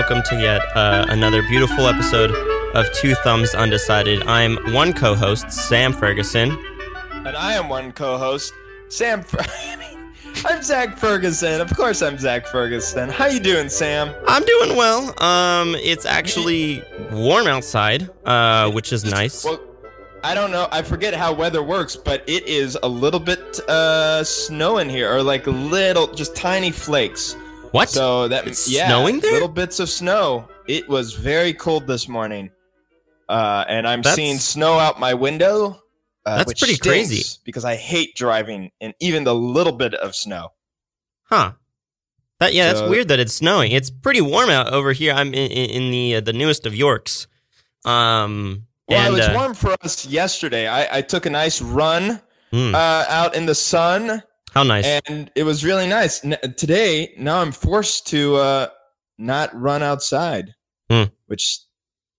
welcome to yet uh, another beautiful episode of Two Thumbs Undecided. I'm one co-host, Sam Ferguson. And I am one co-host, Sam. Fer- I'm Zach Ferguson. Of course, I'm Zach Ferguson. How you doing, Sam? I'm doing well. Um, it's actually warm outside, uh, which is nice. Well, I don't know. I forget how weather works, but it is a little bit uh, snowing here, or like little, just tiny flakes. What? So that It's yeah, snowing there? Little bits of snow. It was very cold this morning, uh, and I'm That's- seeing snow out my window. Uh, That's pretty crazy. because I hate driving in even the little bit of snow. Huh. That yeah, that's weird that it's snowing. It's pretty warm out over here. I'm in, in, in the uh, the newest of Yorks. Um, Well, and, it was uh, warm for us yesterday. I, I took a nice run uh, out in the sun, how nice. and it was really nice. N- today, now I'm forced to uh, not run outside, Hmm. which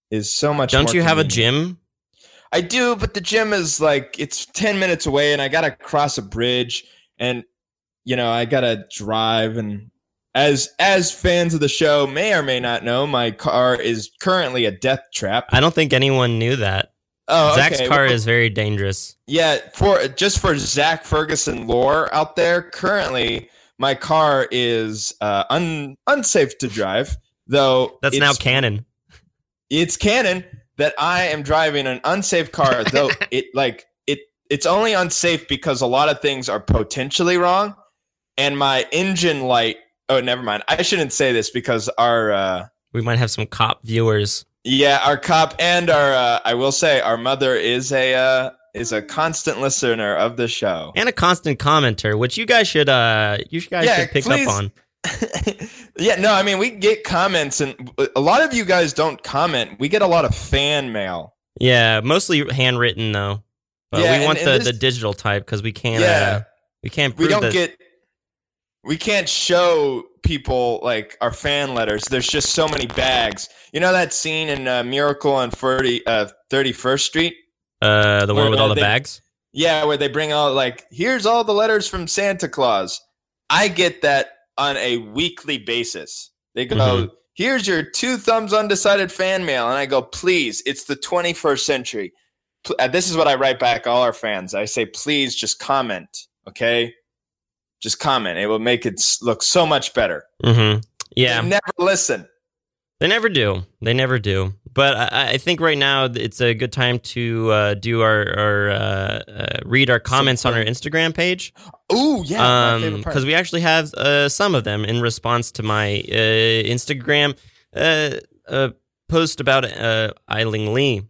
is so much. Don't you have a gym? I do, but the gym is like it's ten minutes away, and I gotta cross a bridge, and you know I gotta drive. And as as fans of the show may or may not know, my car is currently a death trap. I don't think anyone knew that. Oh, Zach's okay. car well- is very dangerous. Yeah, for just for Zach Ferguson lore out there, currently my car is uh, un, unsafe to drive. Though That's now canon. It's canon that I am driving an unsafe car. though it like it it's only unsafe because a lot of things are potentially wrong, and my engine light. Oh, never mind. I shouldn't say this because our uh, We might have some cop viewers. Yeah, our cop and our uh, I will say our mother is a uh, is a constant listener of the show. and a constant commenter, which you guys should uh you guys Yeah, should pick please. up on. yeah, no, I mean we get comments, and a lot of you guys don't comment. We get a lot of fan mail. Yeah, mostly handwritten though. But Yeah, we want and the, this- the digital type because we can't Yeah. uh, we can't We don't that- get, we can't show people like our fan letters. There's just so many bags. You know that scene in uh, Miracle on 30, uh, 31st Street? uh the one with all the they- bags. Yeah, where they bring all like, here's all the letters from Santa Claus. I get that on a weekly basis. They go, Mhm. here's your two thumbs undecided fan mail. And I go, please, it's the 21st century. Uh, This is what I write back all our fans. I say, please just comment, okay? Just comment. It will make it look so much better. Mm-hmm. Yeah. They never listen. They never do. They never do. But I, I think right now it's a good time to uh, do our, our uh, uh, read our comments on our Instagram page. Oh yeah. my um because we actually have uh, some of them in response to my uh, Instagram uh, uh, post about uh, Ai-Ling Lee,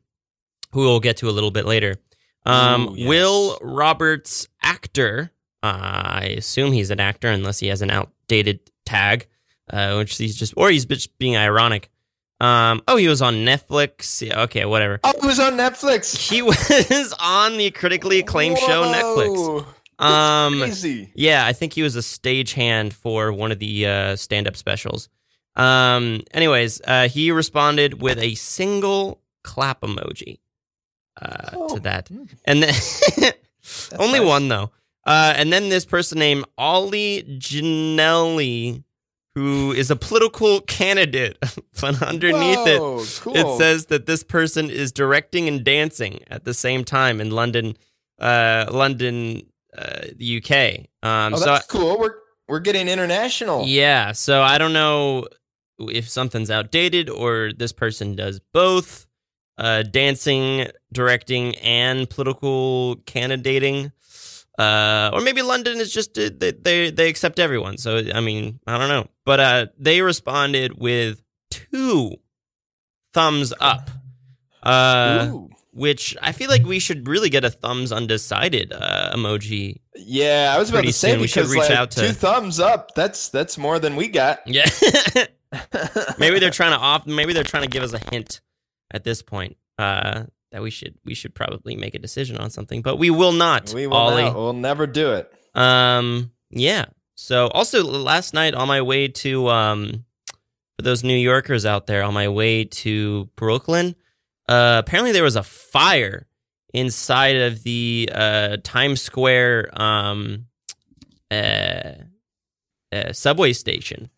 who we'll get to a little bit later. Um, Ooh, yes. Will Roberts, actor. I assume he's an actor unless he has an outdated tag, uh, which he's just or he's just being ironic. Um, oh, he was on Netflix. Yeah, okay, whatever. Oh, it was on Netflix. He was on the critically acclaimed show Netflix. Whoa, Um, Crazy. yeah, I think he was a stagehand for one of the uh, stand-up specials. Um, anyways, uh, he responded with a single clap emoji uh, Oh, to that, hmm. and then only nice. one though. Uh, and then this person named Ollie Ginelli, who is a political candidate, but underneath it, cool. it says that this person is directing and dancing at the same time in London, uh, London, uh, the UK. Um, oh, so that's cool. We're we're getting international. yeah, so I don't know if something's outdated or this person does both, uh, dancing, directing, and political candidating. Uh, or maybe London is just uh, they, they they accept everyone. So I mean, I don't know. But uh, they responded with two thumbs up. Uh, which I feel like we should really get a thumbs undecided uh, emoji. Yeah, I was about to say soon we should because reach like, out to- two thumbs up. That's that's more than we got. Yeah. maybe they're trying to off maybe they're trying to give us a hint at this point uh that we should we should probably make a decision on something but we will not we will Ollie. not, we'll never do it. um yeah so also last night on my way to um for those new yorkers out there on my way to brooklyn uh apparently there was a fire inside of the uh times square um uh, uh subway station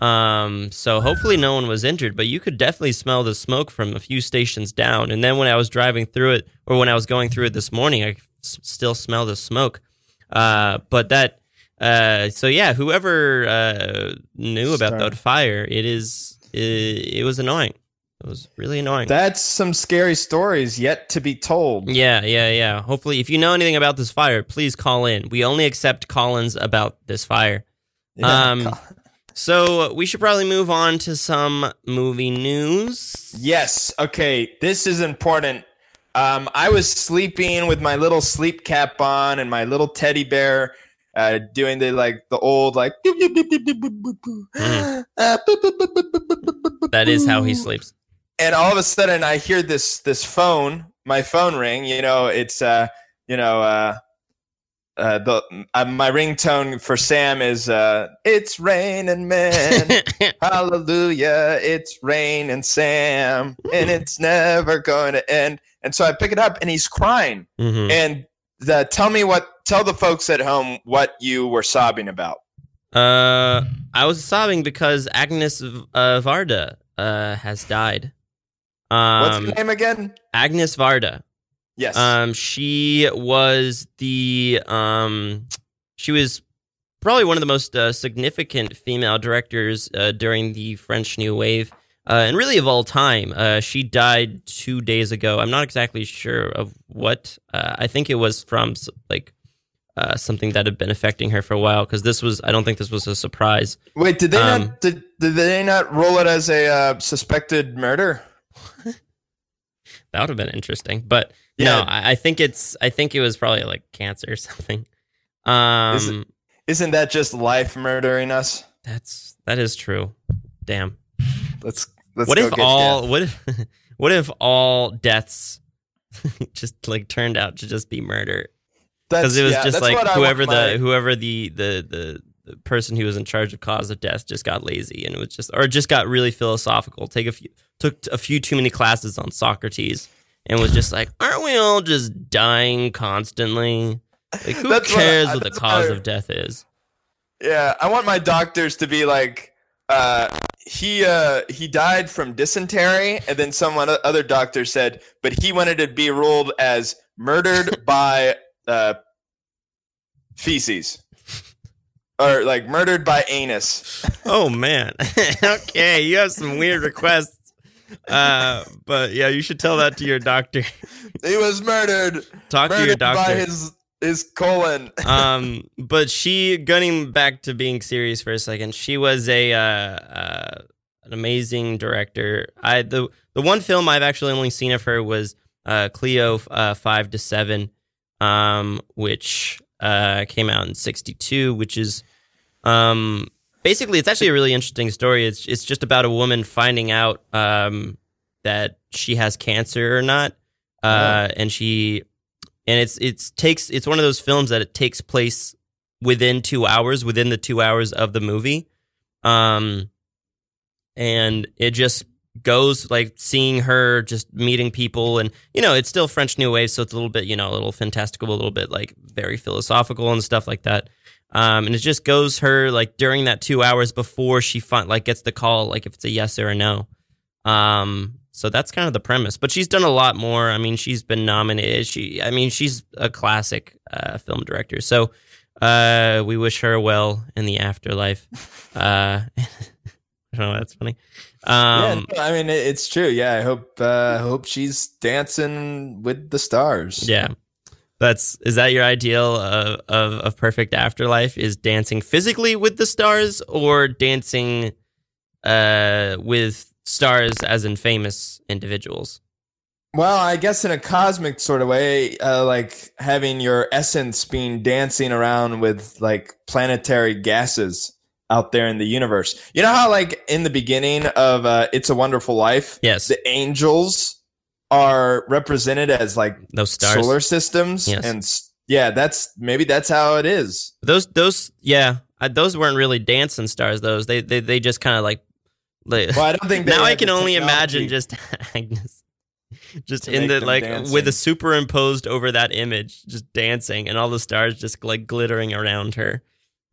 Um, so hopefully no one was injured, but you could definitely smell the smoke from a few stations down. And then when I was driving through it, or when I was going through it this morning, I s- still smell the smoke. Uh, but that, uh, so yeah, whoever uh, knew about Start. that fire, it is, it, it was annoying. It was really annoying. That's some scary stories yet to be told. Yeah, yeah, yeah. Hopefully, if you know anything about this fire, please call in. We only accept call-ins about this fire. Yeah. Um, So we should probably move on to some movie news. Yes. Okay. This is important. Um, I was sleeping with my little sleep cap on and my little teddy bear, uh, doing the like the old like. Mm. That is how he sleeps. And all of a sudden, I hear this this phone, my phone ring. You know, it's uh, you know, uh, uh, the uh, my ringtone for Sam is uh, "It's raining men." Hallelujah, it's rain and Sam, and it's never going to end. And so I pick it up, and he's crying. Mhm. And the, tell me what, tell the folks at home what you were sobbing about. Uh, I was sobbing because Agnes uh, Varda uh, has died. What's Um, her name again? Agnes Varda. Yes. Um, she was the um, she was probably one of the most uh, significant female directors uh, during the French New Wave, uh, and really of all time. Uh, she died two days ago. I'm not exactly sure of what. Uh, I think it was from like uh, something that had been affecting her for a while. Because this was, I don't think this was a surprise. Wait, did they um, not did, did they not roll it as a uh, suspected murder? That would have been interesting, but Yeah. no, I, I think it's, I think it was probably like cancer or something. Um, Is it- Isn't that just life murdering us? That's that is true. Damn. Let's let's what if all death. what if what if all deaths just like turned out to just be murder? Because it was yeah, just like whoever my- the whoever the, the the the person who was in charge of cause of death just got lazy and it was just or just got really philosophical. Take a few took a few too many classes on Socrates and was just like, aren't we all just dying constantly? Like who That's what I- cares what, the cause what I- of death is? Yeah, I want my doctors to be like, uh, he uh, he died from dysentery, and then someone other doctor said, but he wanted to be ruled as murdered by uh, feces, or like murdered by anus. Oh man. okay, you have some weird requests. Uh, but yeah, you should tell that to your doctor. He was murdered, Talk to your murdered by doctor. his his colon. um, but she, getting back to being serious for a second, she was a uh, uh, an amazing director. I the the one film I've actually only seen of her was uh, Cleo uh, five to seven, um, which uh, came out in '62, which is um, basically it's actually a really interesting story. It's it's just about a woman finding out um, that she has cancer or not, uh, and she and it's it's takes it's one of those films that it takes place within two hours within the two hours of the movie. Um and it just goes like seeing her just meeting people and you know it's still french new wave so it's a little bit you know a little fantastical a little bit like very philosophical and stuff like that um and it just goes her like during that two hours before she fin- like gets the call like if it's a yes or a no. Um so that's kind of the premise. But she's done a lot more. I mean she's been nominated. She i mean she's a classic uh, film director. So uh we wish her well in the afterlife. Uh i don't know that's funny. Um yeah, no, I mean it's true. Yeah, I hope uh, I hope she's dancing with the stars. yeah that's is that your ideal of, of of perfect afterlife is dancing physically with the stars or dancing uh with stars as in famous individuals Well, I guess in a cosmic sort of way, uh, like having your essence being dancing around with like planetary gases out there in the universe. You know how like in the beginning of uh, It's a Wonderful Life, yes the angels are represented as like those stars solar systems, Yes. and yeah, that's maybe that's how it is. Those those yeah, I, those weren't really dancing stars. Those they they they just kind of like. Well, I don't think now I can only imagine just Agnes, just in the like dancing. with a superimposed over that image, just dancing, and all the stars just like glittering around her,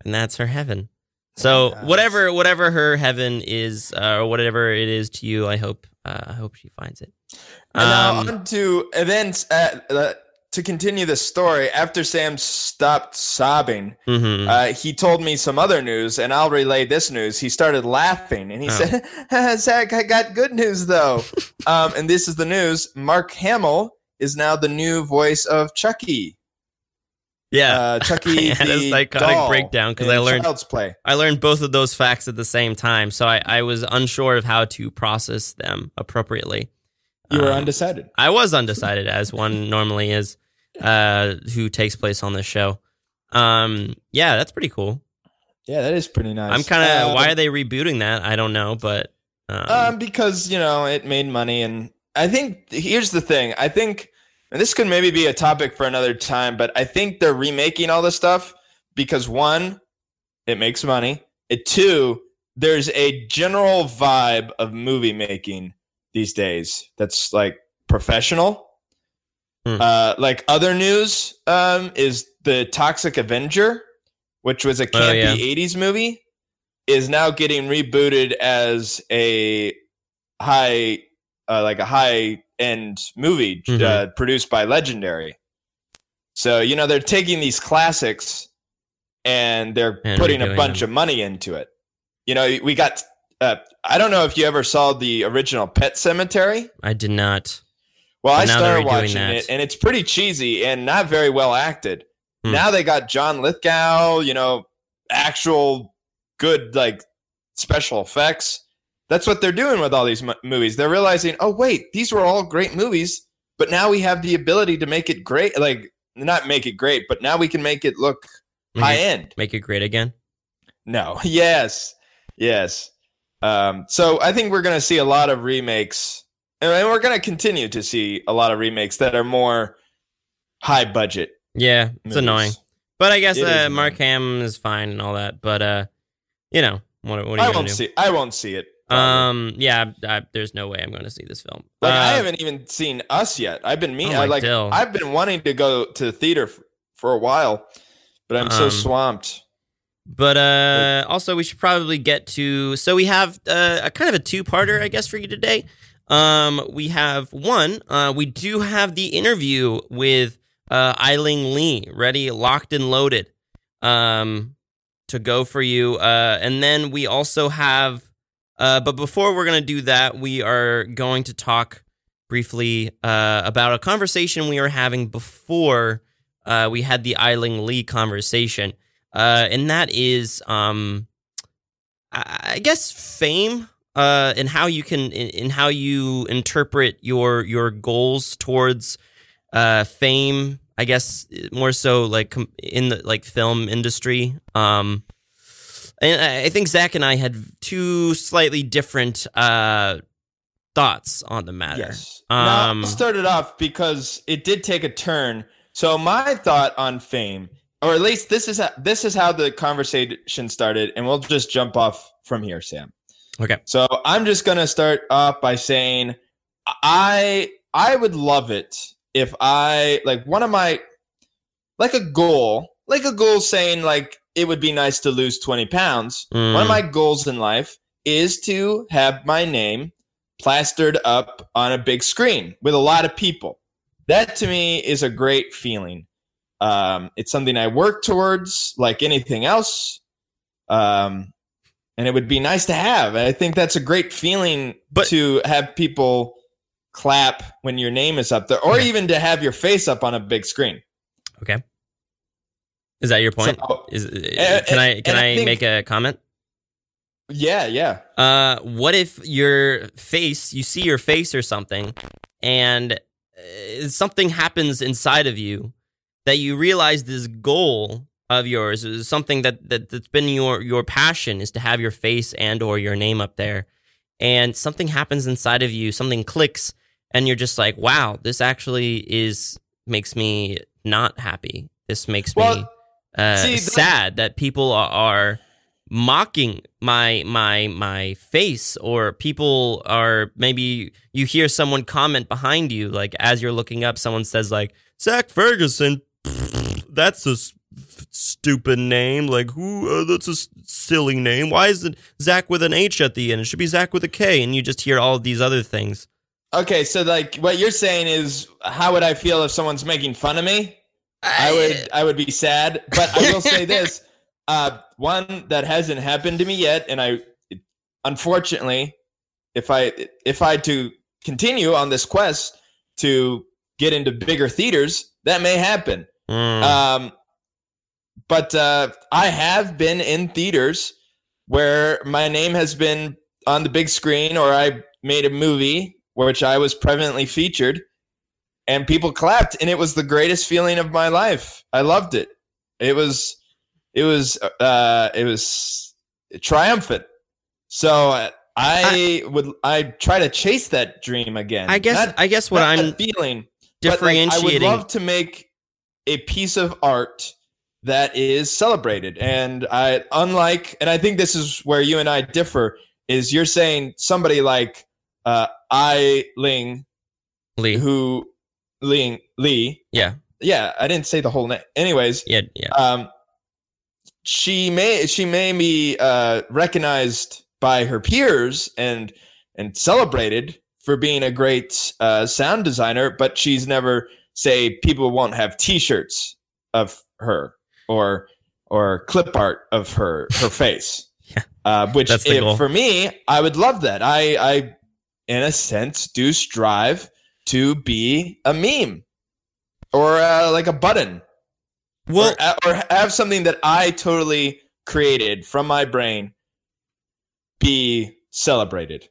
and that's her heaven. So Yes. whatever whatever her heaven is, uh, or whatever it is to you, I hope uh, I hope she finds it. And now Um, on to and then uh, to continue the story. After Sam stopped sobbing, mhm. uh, he told me some other news, and I'll relay this news. He started laughing, and he Oh. said, "Zach, I got good news though." um, and this is the news: Mark Hamill is now the new voice of Chucky. yeah, Uh, Chucky, I had the iconic doll breakdown 'cause in I learned- Child's Play. I learned both of those facts at the same time, so I, I was unsure of how to process them appropriately. You were Um, undecided. I was undecided, as one normally is, uh, who takes place on this show. Um, yeah, that's pretty cool. Yeah, that is pretty nice. I'm kind of Uh, why are they rebooting that? I don't know, but um, Um, because you know it made money, and I think here's the thing. I think, and this could maybe be a topic for another time, but I think they're remaking all this stuff because one, it makes money. It two, there's a general vibe of movie making these days that's like professional. Hmm. Uh, like other news, um, is the Toxic Avenger, which was a Oh, campy yeah. '80s movie, is now getting rebooted as a high, uh, like a high end movie uh, Mhm. produced by Legendary. So you know they're taking these classics and they're And putting a bunch them. of money into it. You know, we got. Uh, I don't know if you ever saw the original Pet Sematary. I did not. Well, But I started watching it, and it's pretty cheesy and not very well acted. Hmm. Now they got John Lithgow, you know, actual good like special effects. That's what they're doing with all these mo- movies. They're realizing, oh wait, these were all great movies, but now we have the ability to make it great. Like not make it great, but now we can make it look Make high it, end. make it great again. No, yes, yes. Um, so I think we're going to see a lot of remakes, and we're going to continue to see a lot of remakes that are more high budget. Yeah, it's movies. annoying, but I guess uh, Mark. Hamill is fine and all that. But uh, you know, what, what are you I won't do? see. I won't see it. probably. Um, yeah, I, there's no way I'm going to see this film. like I Uh, haven't even seen Us yet. I've been me. Oh I like. dill. I've been wanting to go to the theater f- for a while, but I'm so Um, swamped. But uh, also, we should probably get to. So we have uh, a kind of a two-parter, I guess, for you today. Um, we have one. Uh, we do have the interview with uh, Ai-Ling Lee ready, locked and loaded, um, to go for you. Uh, and then we also have. Uh, but before we're gonna do that, we are going to talk briefly uh, about a conversation we were having before uh, we had the Ai-Ling Lee conversation uh, and that is, um, I, I guess, fame, uh, and how you can, in, in how you interpret your your goals towards uh, fame. I guess more so like in the like film industry. Um, and I I think Zach and I had two slightly different uh, thoughts on the matter. Yes. now, Um, I'll start it off because it did take a turn. So my thought on fame, or at least this is how, this is how the conversation started, and we'll just jump off from here, Sam. Okay. So I'm just gonna start off by saying I I would love it if I like one of my like a goal, like a goal saying like it would be nice to lose 20 pounds. Mm. One of my goals in life is to have my name plastered up on a big screen with a lot of people. That to me is a great feeling. Um, it's something I work towards, like anything else. Um, and it would be nice to have. And I think that's a great feeling But- to have people clap when your name is up there, or Okay. even to have your face up on a big screen. Okay. Is that your point? So- is Uh, can I can I I think- make a comment? yeah, yeah. Uh, what if your face, you see your face or something, and uh, something happens inside of you that you realize this goal of yours is something that, that that's been your your passion is to have your face and or your name up there, and something happens inside of you, something clicks, and you're just like, wow, this actually is makes me not happy. This makes me uh, see, sad that people are, are mocking my my my face or people are maybe you hear someone comment behind you like as you're looking up someone says like Zach Ferguson that's a stupid name like who uh, that's a s- silly name. Why is it Zach with an H at the end? It should be Zach with a K. And you just hear all these other things. Okay, so like what you're saying is, how would I feel if someone's making fun of me? I would, I would be sad. But I will say this: uh, one that hasn't happened to me yet, and I, unfortunately, if I if I to continue on this quest to get into bigger theaters, that may happen. Mm. Um, but uh, I have been in theaters where my name has been on the big screen, or I made a movie which I was prevalently featured, and people clapped, and it was the greatest feeling of my life. I loved it. It was, it was, uh, it was triumphant. So uh, I, would, I try to chase that dream again. I guess, Not- I guess what I'm feeling but, like, differentiating. I would love to make a piece of art that is celebrated. And I, unlike, and I think this is where you and I differ, is you're saying somebody like uh, I Ling, Lee. who Ling Lee, Yeah. yeah, I didn't say the whole name. Anyways, Yeah. Yeah. um, she may she may be uh, recognized by her peers and and celebrated for being a great uh, sound designer, but she's never say people won't have T-shirts of her or or clip art of her her face. Yeah. Uh, which if- for me, I would love that. I I in a sense do strive to be a meme or uh, like a button well, or, or have something that I totally created from my brain be celebrated,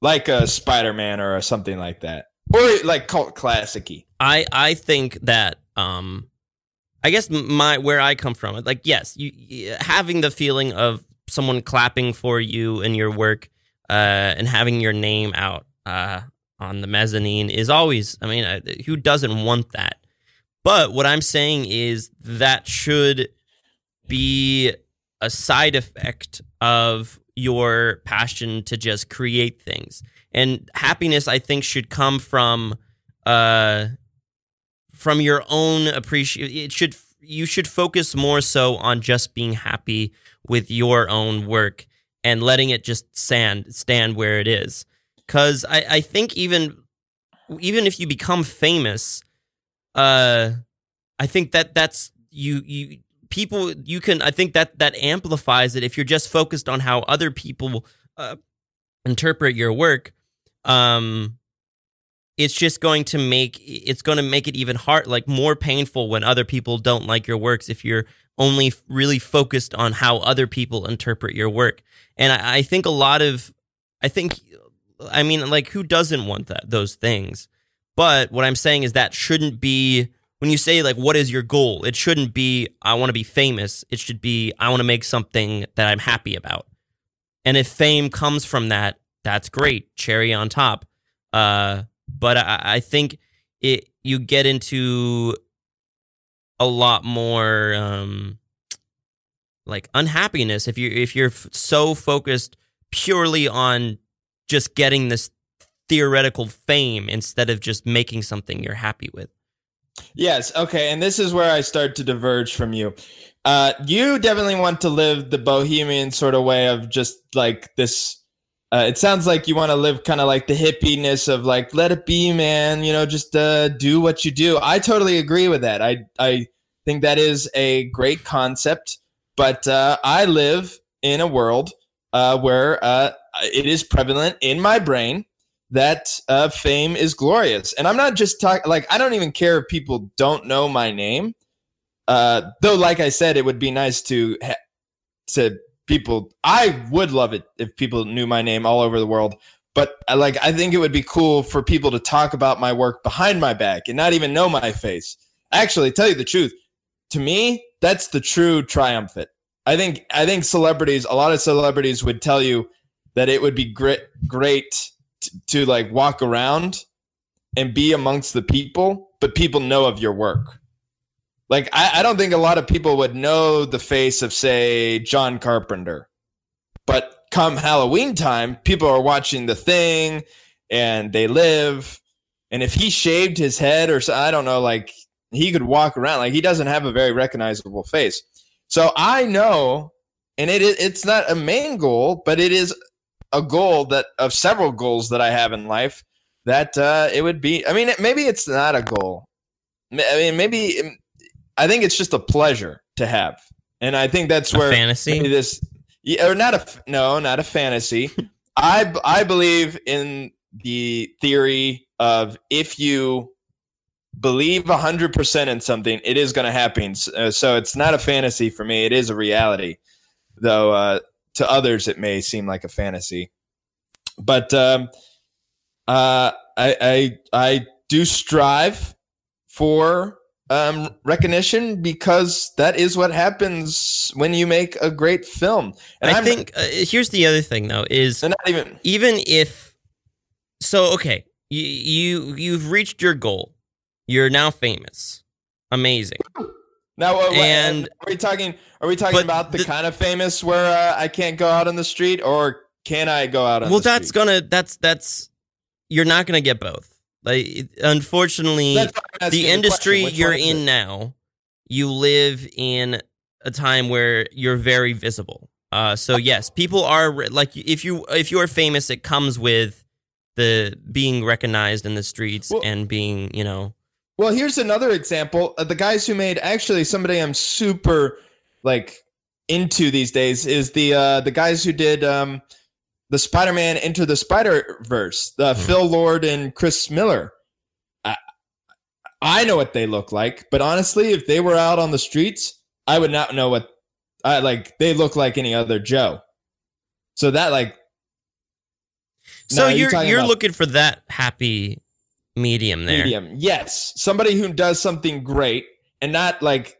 like a Spider Man or something like that, or like cult classicy. I I think that um I guess my where I come from like yes you having the feeling of someone clapping for you and your work uh and having your name out uh on the mezzanine is always I mean uh, who doesn't want that but what I'm saying is that should be a side effect of your passion to just create things and happiness I think should come from uh from your own appreciation it should you should focus more so on just being happy with your own work and letting it just stand stand where it is. Because I, I think even even if you become famous uh i think that that's you you people you can i think that that amplifies it if you're just focused on how other people uh, interpret your work um it's just going to make it's going to make it even hard like more painful when other people don't like your works if you're only really focused on how other people interpret your work. And I, I think a lot of i think i mean like who doesn't want that those things? But what i'm saying is that shouldn't be when you say like what is your goal? It shouldn't be i want to be famous. It should be i want to make something that i'm happy about. And if fame comes from that that's great cherry on top uh but I, I think it you get into a lot more um like unhappiness if you if you're f- so focused purely on just getting this theoretical fame instead of just making something you're happy with. Yes. Okay. And this is where I start to diverge from you. Uh, you definitely want to live the bohemian sort of way of just like this. Uh, it sounds like you want to live kind of like the hippiness of like let it be, man. You know, just uh, do what you do. I totally agree with that. I I think that is a great concept. But uh, I live in a world uh, where uh, it is prevalent in my brain that uh, fame is glorious. And I'm not just talking like I don't even care if people don't know my name. Though, like I said, it would be nice to ha- to people. I would love it if people knew my name all over the world. But I like I think it would be cool for people to talk about my work behind my back and not even know my face. Actually, tell you the truth, to me, that's the true triumphant. I think I think celebrities, a lot of celebrities would tell you that it would be great great t- to like walk around and be amongst the people, but people know of your work. Like I, I don't think a lot of people would know the face of say John Carpenter. But come Halloween time, people are watching the thing and they live. And if he shaved his head or so, I don't know, like he could walk around like he doesn't have a very recognizable face. So I know and it it's not a main goal, but it is a goal that of several goals that I have in life that uh, it would be. I mean, maybe it's not a goal. I mean, maybe I think it's just a pleasure to have, and I think that's A where fantasy? this yeah, or not a no, not a fantasy. I I believe in the theory of if you believe 100% in something, it is going to happen. S- uh, So it's not a fantasy for me, it is a reality. Though uh, to others it may seem like a fantasy. But um, uh, I I I do strive for um, recognition because that is what happens when you make a great film. And I I'm- think uh, here's the other thing though is not even even if so okay you, you you've reached your goal you're now famous amazing now. What- And- are we talking? Are we talking about the, the- kind of famous where uh, I can't go out on the street, or can I go out on? The street? Well that's street? gonna that's that's you're not gonna get both like unfortunately That's why I'm asking the industry Which you're in now you live in a time where you're very visible. Uh so yes people are like if you if you are famous it comes with the being recognized in the streets Well- and being you know Well, here's another example. Uh, the guys who made actually somebody I'm super like into these days is the uh the guys who did um the Spider-Man Into the Spider-Verse, the Hmm. Phil Lord and Chris Miller. I, I know what they look like, but honestly, if they were out on the streets, I would not know what I like they look like any other Joe. So that like So you're you're you're about- looking for that happy medium there. medium. Yes, somebody who does something great and not like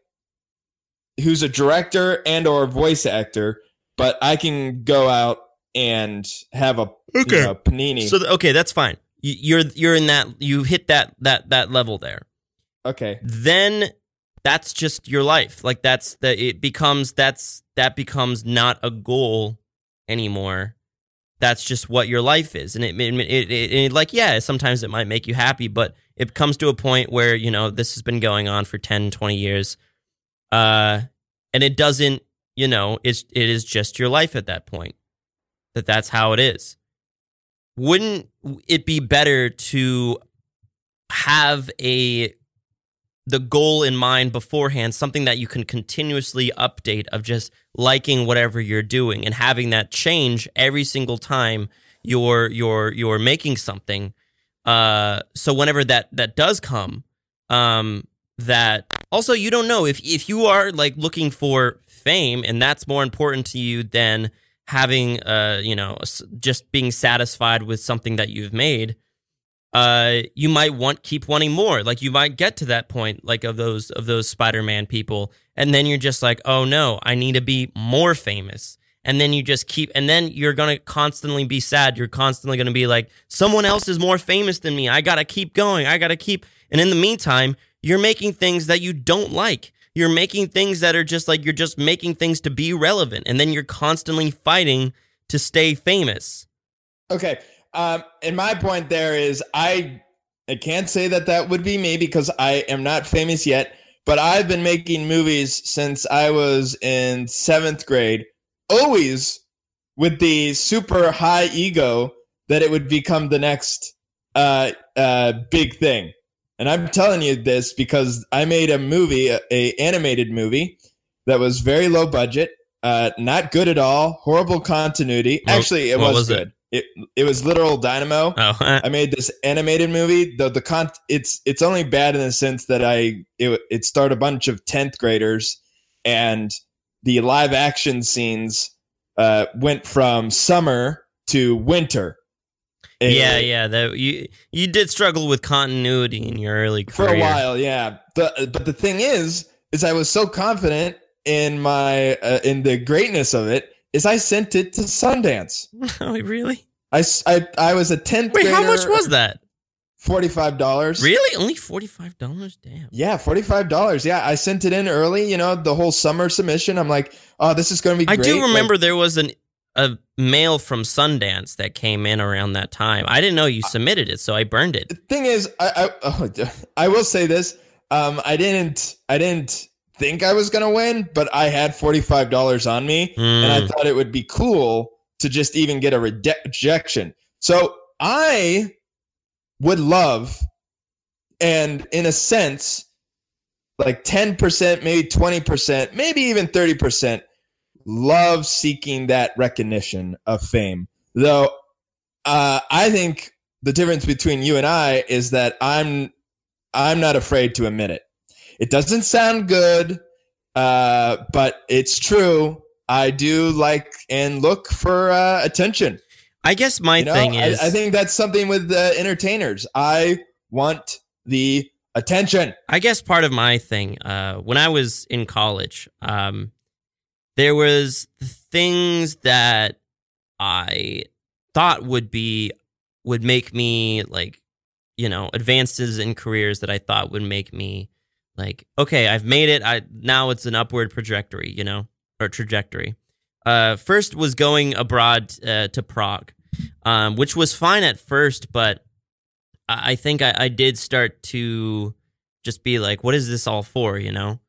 who's a director and or voice actor, but I can go out and have a you know, panini. So okay, that's fine. You, you're you're in that you hit that that that level there. okay, Then that's just your life. Like that's the it becomes that's that becomes not a goal anymore. That's just what your life is, and it, it, it, it, it like yeah, sometimes it might make you happy, but it comes to a point where you know this has been going on for 10, 20 years, uh, and it doesn't you know it's it is just your life at that point. That that's how it is. Wouldn't it be better to have a the goal in mind beforehand, something that you can continuously update of just liking whatever you're doing and having that change every single time you're you're you're making something. Uh, so whenever that that does come, um, that also you don't know if if you are like looking for fame and that's more important to you than having uh you know just being satisfied with something that you've made uh you might want keep wanting more. Like you might get to that point like of those of those spider-man people and then you're just like oh no i need to be more famous. And then you just keep and then you're gonna constantly be sad. You're constantly gonna be like someone else is more famous than me. I gotta keep going. I gotta keep and in the meantime you're making things that you don't like you're making things that are just like you're just making things to be relevant and then you're constantly fighting to stay famous okay. Um, and my point there is I I can't say that that would be me because I am not famous yet, but I've been making movies since I was in seventh grade, always with the super high ego that it would become the next uh, uh, big thing. And I'm telling you this because I made a movie, a, a animated movie that was very low budget, uh, not good at all, horrible continuity. Actually, it was, was it? good. It? it was literal Dynamo. oh I made this animated movie. The the con it's it's only bad in the sense that I it it starred a bunch of tenth graders, and the live action scenes uh, went from summer to winter. Yeah yeah that you you did struggle with continuity in your early career for a while. Yeah, the, but the thing is, is I was so confident in my uh, in the greatness of it. Is I sent it to Sundance. oh really I, I, I was a tenth. wait how much was that forty five dollars? really only $45 damn Yeah, forty-five dollars. Yeah, I sent it in early. You know, the whole summer submission. I'm like, oh, this is going to be. I great. do Like, remember there was an a mail from Sundance that came in around that time. I didn't know you submitted it, so I burned it. the thing is, I, I, oh, I will say this. Um, I didn't, I didn't think I was gonna win, but I had forty five dollars on me, and I Mm. thought it would be cool to just even get a rejection. So I would love, and in a sense, like ten percent, maybe twenty percent, maybe even thirty percent, love seeking that recognition of fame. Though uh, I think the difference between you and I is that I'm I'm not afraid to admit it. It doesn't sound good, uh, but it's true. I do like and look for uh, attention. I guess my You know, thing is, I, think that's something with uh, entertainers. I want the attention. I guess part of my thing, uh, when I was in college, um, there was things that I thought would be would make me like, you know, advances in careers that I thought would make me like, okay, I've made it. I now it's an upward trajectory, you know, or trajectory. Uh, first was going abroad uh, to Prague, um, which was fine at first, but I think I, I did start to just be like, what is this all for, you know?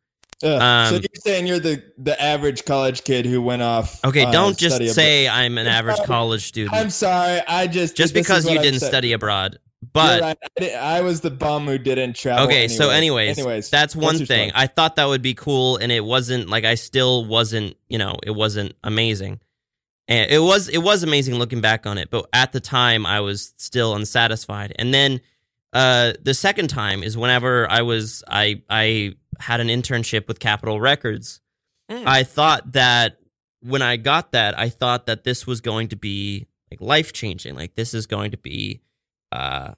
Um, so you're saying you're the the average college kid who went off? Okay, uh, don't just study abroad. say I'm an average college student. I'm sorry. I just just because you I didn't said. study abroad. But right. I, I was the bum who didn't travel. okay, so anyways, anyways, that's one thing. story? I thought that would be cool, and it wasn't. Like I still wasn't. You know, it wasn't amazing. And it was. It was amazing looking back on it, but at the time, I was still unsatisfied. And then uh, the second time is whenever I was. I I had an internship with Capitol Records. Mm. I thought that when I got that, I thought that this was going to be like life changing. Like this is going to be uh,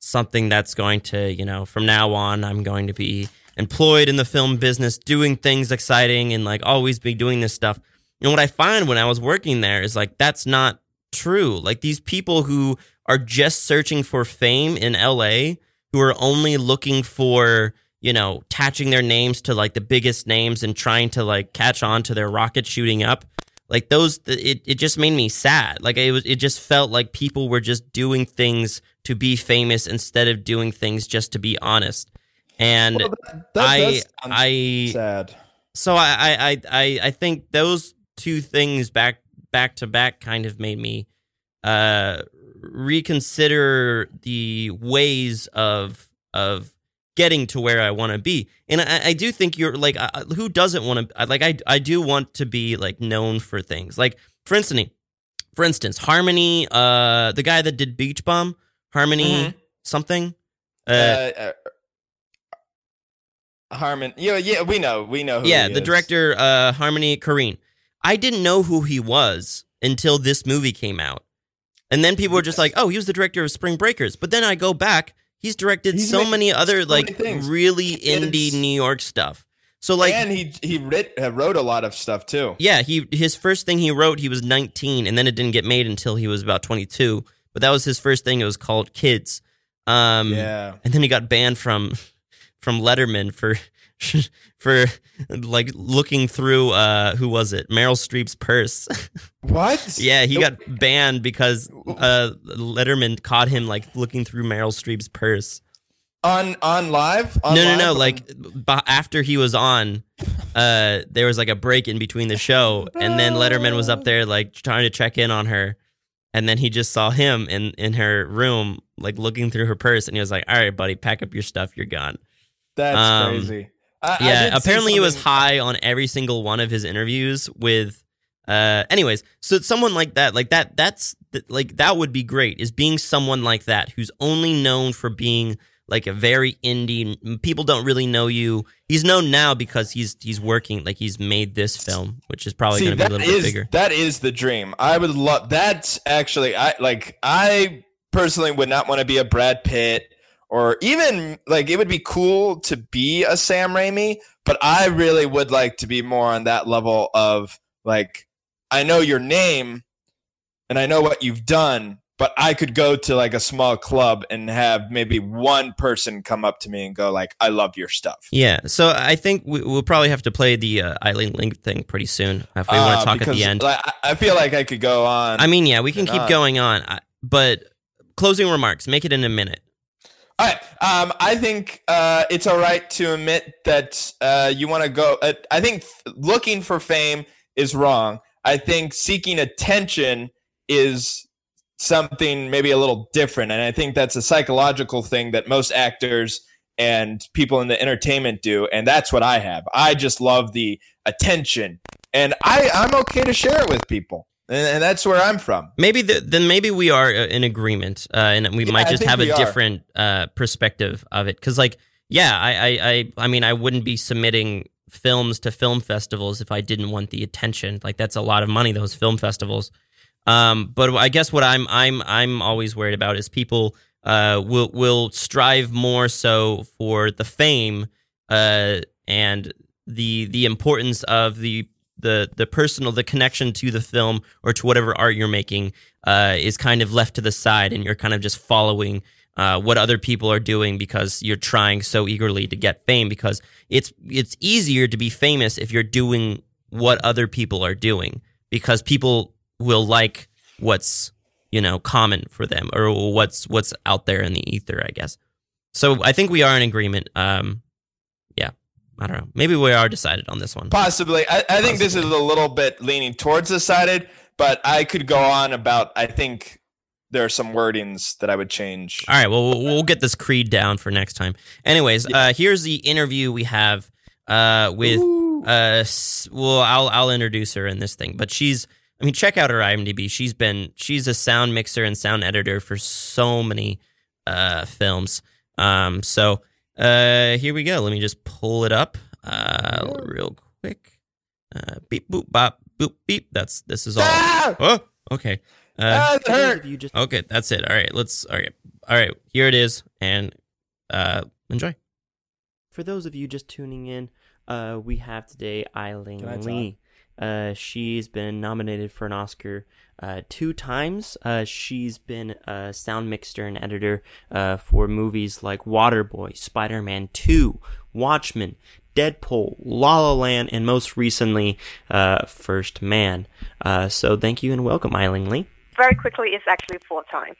something that's going to, you know, from now on, I'm going to be employed in the film business, doing things exciting, and like always be doing this stuff. And what I find when I was working there is like that's not true. Like these people who are just searching for fame in LA, who are only looking for you know, attaching their names to like the biggest names and trying to like catch on to their rocket shooting up. Like those, it, it just made me sad. Like it was, it just felt like people were just doing things to be famous instead of doing things just to be honest. And Well, that, that I, I, sad. so I, I, I, I, I think those two things back, back to back kind of made me, uh, reconsider the ways of, of getting to where I want to be. And I, I do think you're like, who doesn't want to, like, I, I do want to be like known for things. Like, for instance, for instance, Harmony, uh, the guy that did Beach Bum, Harmony Mhm. something. Uh, Uh, uh, Harmon, yeah, yeah, we know, we know. Who yeah, he the is. director, uh, Harmony Korine. I didn't know who he was until this movie came out. And then people were just like, oh, he was the director of Spring Breakers. But then I go back, he's directed He's so many other like things. really indie New York stuff. So like and he he writ, uh, wrote a lot of stuff too. Yeah, he his first thing he wrote, he was 19, and then it didn't get made until he was about 22. But that was his first thing. It was called Kids. Um, yeah, and then he got banned from from Letterman for for like looking through uh who was it Meryl Streep's purse. what? yeah, he got banned because uh Letterman caught him like looking through Meryl Streep's purse. on on live. On no, no, live? no. Like b- after he was on, uh, there was like a break in between the show, and then Letterman was up there like trying to check in on her, and then he just saw him in in her room, like looking through her purse, and he was like, "All right, buddy, pack up your stuff. You're gone." that's um, crazy. I, I yeah, see apparently he was high on every single one of his interviews with. Uh, anyways, so someone like that, like that, that's like that would be great. Is being someone like that who's only known for being like a very indie. People don't really know you. He's known now because he's he's working like he's made this film, which is probably going to be a little is bit bigger. that is the dream. I would love. That's actually I like. I personally would not want to be a Brad Pitt or even like it would be cool to be a Sam Raimi, but I really would like to be more on that level of like I know your name and I know what you've done, but I could go to like a small club and have maybe one person come up to me and go like, "I love your stuff." Yeah, so I think we, we'll probably have to play the uh, Eileen Link thing pretty soon if we want Uh, to talk at the end. like, I I feel like I could go on. I mean, yeah, we can keep on. going on, but closing remarks. Make it in a minute. All right. Um, I think uh, it's all right to admit that uh, you want to go. Uh, I think looking for fame is wrong. I think seeking attention is something maybe a little different. And I think that's a psychological thing that most actors and people in the entertainment do. And that's what I have. I just love the attention. And I, I'm okay to share it with people. And, and that's where I'm from. Maybe the, then maybe we are uh, in agreement, uh, and we Yeah, might just have a different uh, perspective of it. Because, like, yeah, I, I, I, I mean, I wouldn't be submitting films to film festivals if I didn't want the attention. Like, that's a lot of money. Those film festivals. Um, but I guess what I'm, I'm, I'm always worried about is people uh, will will strive more so for the fame uh, and the the importance of the the the personal the connection to the film or to whatever art you're making uh, is kind of left to the side and you're kind of just following uh, what other people are doing because you're trying so eagerly to get fame because it's it's easier to be famous if you're doing what other people are doing because people will like what's you know common for them or what's what's out there in the ether i guess. So i think we are in agreement. Um i don't know maybe we are decided on this one Possibly. I, I think this is a little bit leaning towards decided, but I could go on about, I think there are some wordings that I would change. All right, well, we'll we'll get this creed down for next time. Anyways, uh, here's the interview we have uh, with. Uh, well, I'll I'll introduce her in this thing, but she's. I mean, check out her IMDb. She's been she's a sound mixer and sound editor for so many uh, films. Um, so uh, here we go. Let me just pull it up uh, real quick. Uh, beep boop bop boop beep. That's this is all. Ah! Oh, okay. Uh, Ah, it hurt. you just Okay, that's it. All right, let's. All right, all right. Here it is, and uh, enjoy. For those of you just tuning in, uh, we have today Can I Ai-Ling talk? Lee. Uh, she's been nominated for an Oscar uh, two times. Uh, she's been a sound mixer and editor uh, for movies like Waterboy, Spider Man 2, Watchmen, Deadpool, La La Land, and most recently, uh, First Man. Uh, so thank you and welcome, Ai-Ling Lee. very quickly it's actually full time.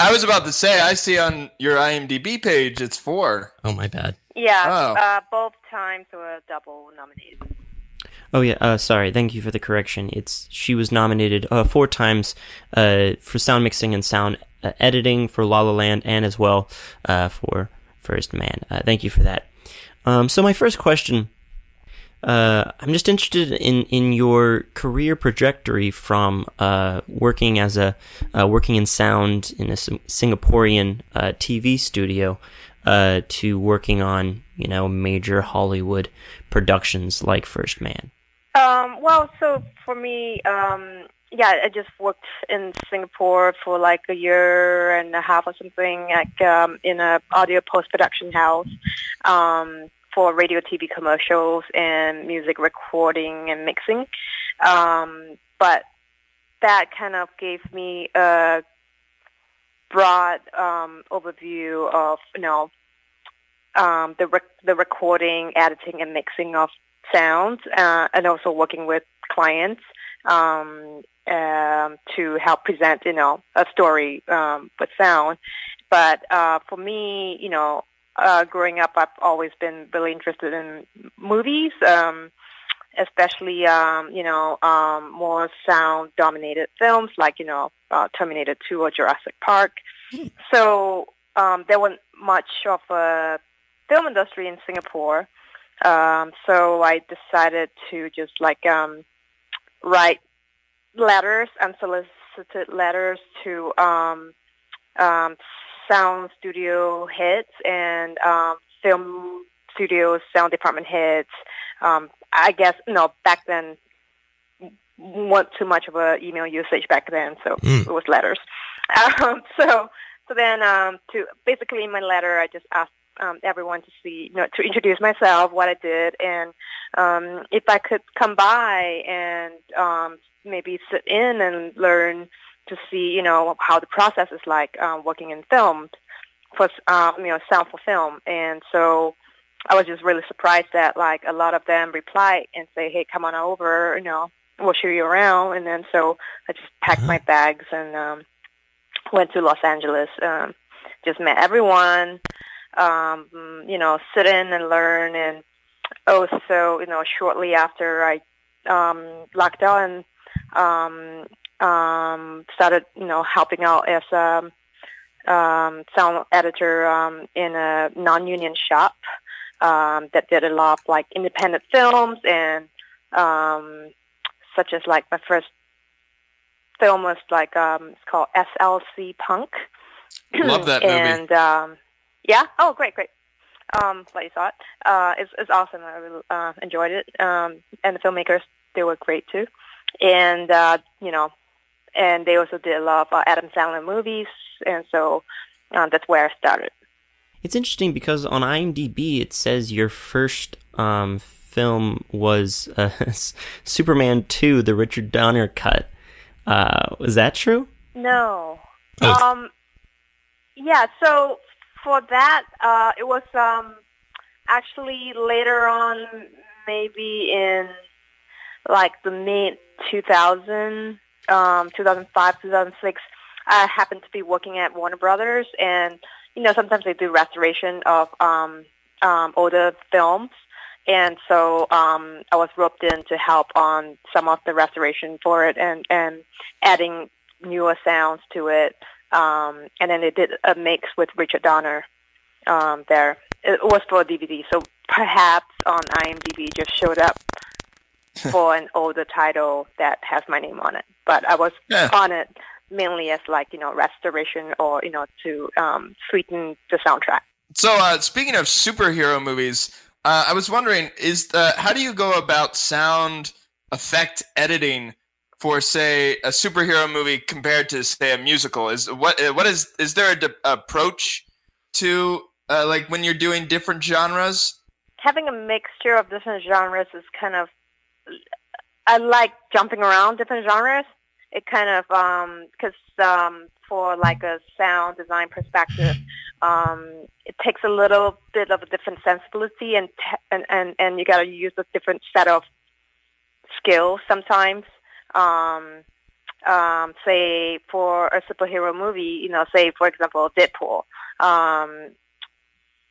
I was about to say, I see on your IMDb page it's four. Oh my bad. Yeah, Oh. uh, both times were double nominated. Oh yeah, uh, sorry. Thank you for the correction. It's she was nominated uh, four times uh, for sound mixing and sound uh, editing for La La Land, and as well uh, for First Man. Uh, thank you for that. Um, so my first question, uh, I'm just interested in in your career trajectory from uh, working as a working in sound in a Singaporean uh, TV studio uh, to working on you know major Hollywood productions like First Man. Um, well, so for me, um, yeah, I just worked in Singapore for like a year and a half or something, like um, in a audio post production house um, for radio, TV commercials, and music recording and mixing. Um, but that kind of gave me a broad um, overview of you know um, the rec- the recording, editing, and mixing of sounds, uh, and also working with clients um, um, to help present, you know, a story um, with sound. But uh, for me, you know, uh, growing up, I've always been really interested in movies, um, especially, um, you know, um, more sound-dominated films like, you know, uh, Terminator 2 or Jurassic Park. So um, there wasn't much of a film industry in Singapore. Um, so I decided to just like um, write letters, unsolicited letters to um, um, sound studio heads and um, film studios, sound department heads. Um, I guess no, back then wasn't too much of a email usage back then, so Mm. it was letters. Um, so so then um, to basically in my letter, I just asked um, everyone to see, you know, to introduce myself, what I did, and um, if I could come by and um, maybe sit in and learn to see, you know, how the process is like um, working in film for, um, you know, sound for film. And so I was just really surprised that like a lot of them reply and say, hey, come on over, you know, we'll show you around. And then so I just packed my bags and um, went to Los Angeles um, just met everyone. Um, you know, sit in and learn, and also, you know, shortly after I um, locked and um, um, started, you know, helping out as a um, sound editor um, in a non-union shop um, that did a lot of like independent films and um, such as like my first film was like um, it's called SLC Punk. Love that movie. and um, yeah, oh great, great. Um, glad you saw it. Uh, it's, it's awesome. I really uh, enjoyed it. Um, and the filmmakers they were great too. And uh, you know, and they also did a lot of uh, Adam Sandler movies, and so um, that's where I started. It's interesting because on IMDb it says your first um, film was uh, Superman 2, the Richard Donner cut. Uh, was that true? No. Oh. Um, yeah. So for that, uh, it was um, actually later on, maybe in like the mid 2000, um, 2005, 2006. I happened to be working at Warner Brothers, and you know sometimes they do restoration of um, um, older films. And so um, I was roped in to help on some of the restoration for it and, and adding newer sounds to it. Um, and then they did a mix with Richard Donner um, there. It was for a DVD, so perhaps on IMDb just showed up for an older title that has my name on it. But I was Yeah. on it mainly as like you know restoration or you know to um, sweeten the soundtrack. So, uh, speaking of superhero movies, uh, I was wondering, is the, how do you go about sound effect editing for, say, a superhero movie compared to, say, a musical? Is what uh, what is is there a d- approach to uh, like when you're doing different genres? having a mixture of different genres is kind of I like jumping around different genres. It kind of um 'cause um, for like a sound design perspective, um, it takes a little bit of a different sensibility and te- and and and you got to use a different set of skills sometimes. Um, um, say for a superhero movie, you know, say for example Deadpool. Um,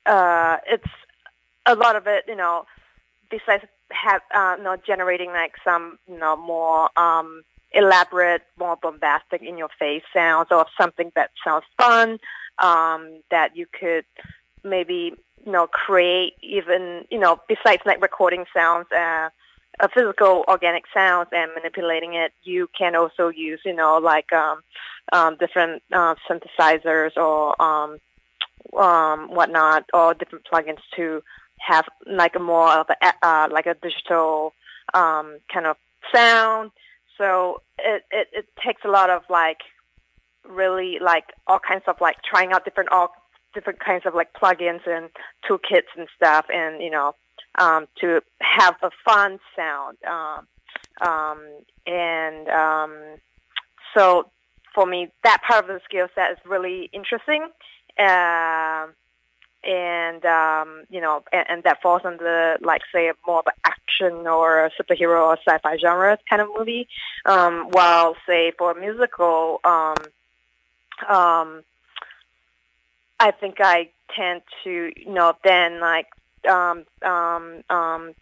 uh, it's a lot of it, you know, besides have uh, you know generating like some you know more um, elaborate, more bombastic in your face sounds or something that sounds fun um, that you could maybe you know create even you know besides like recording sounds. Uh, uh, physical organic sounds and manipulating it, you can also use, you know, like um, um, different uh, synthesizers or um, um, whatnot, or different plugins to have like a more of a uh, like a digital um, kind of sound. So it, it it takes a lot of like really like all kinds of like trying out different all different kinds of like plugins and toolkits and stuff, and you know um, to have a fun sound. Um, um, and um, so for me, that part of the skill set is really interesting. Um, and um, you know, and, and that falls under like say more of an action or a superhero or sci-fi genre kind of movie. Um, while say for a musical, um, um, I think I tend to you know then like um, um, um,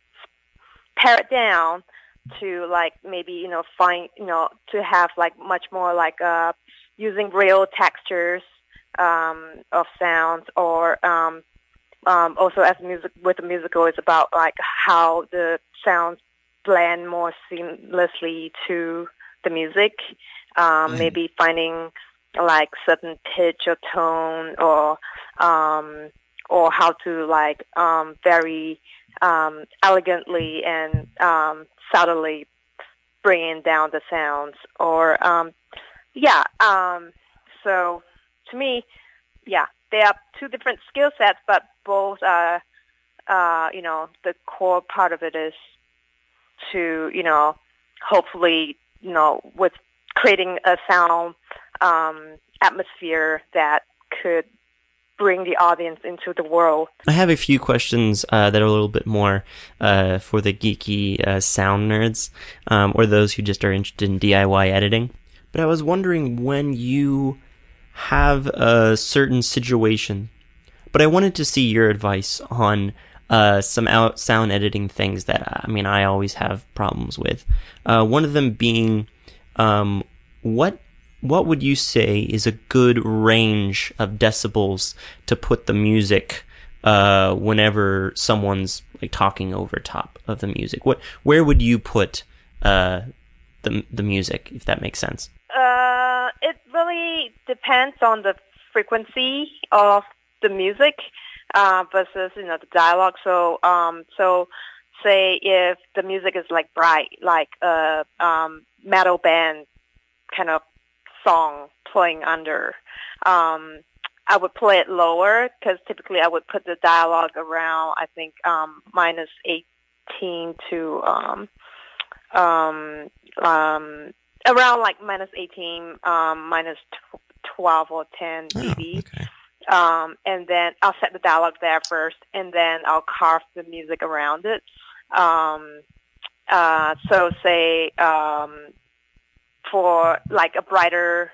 pare it down to like maybe you know find you know to have like much more like uh, using real textures um, of sounds or um, um, also as music with the musical it's about like how the sounds blend more seamlessly to the music um, Mhm. maybe finding like certain pitch or tone or um, or how to like um, very um, elegantly and um, subtly bringing down the sounds or um, yeah um, so to me yeah they are two different skill sets but both are uh, you know the core part of it is to you know hopefully you know with creating a sound um, atmosphere that could bring the audience into the world I have a few questions uh, that are a little bit more uh, for the geeky uh, sound nerds um, or those who just are interested in DIY editing. But I was wondering when you have a certain situation, but I wanted to see your advice on uh, some out sound editing things that I mean I always have problems with. Uh, one of them being um, what what would you say is a good range of decibels to put the music uh, whenever someone's like talking over top of the music? What where would you put uh, the the music if that makes sense? Uh, it really depends on the frequency of the music uh, versus you know the dialogue. So um, so say if the music is like bright, like a um, metal band kind of song playing under, um, I would play it lower because typically I would put the dialogue around I think um, minus eighteen to um, um, um, around like minus eighteen, um, minus tw- twelve or ten dB. Oh, okay. um, and then I'll set the dialogue there first, and then I'll carve the music around it. Um, uh, so say um, for like a brighter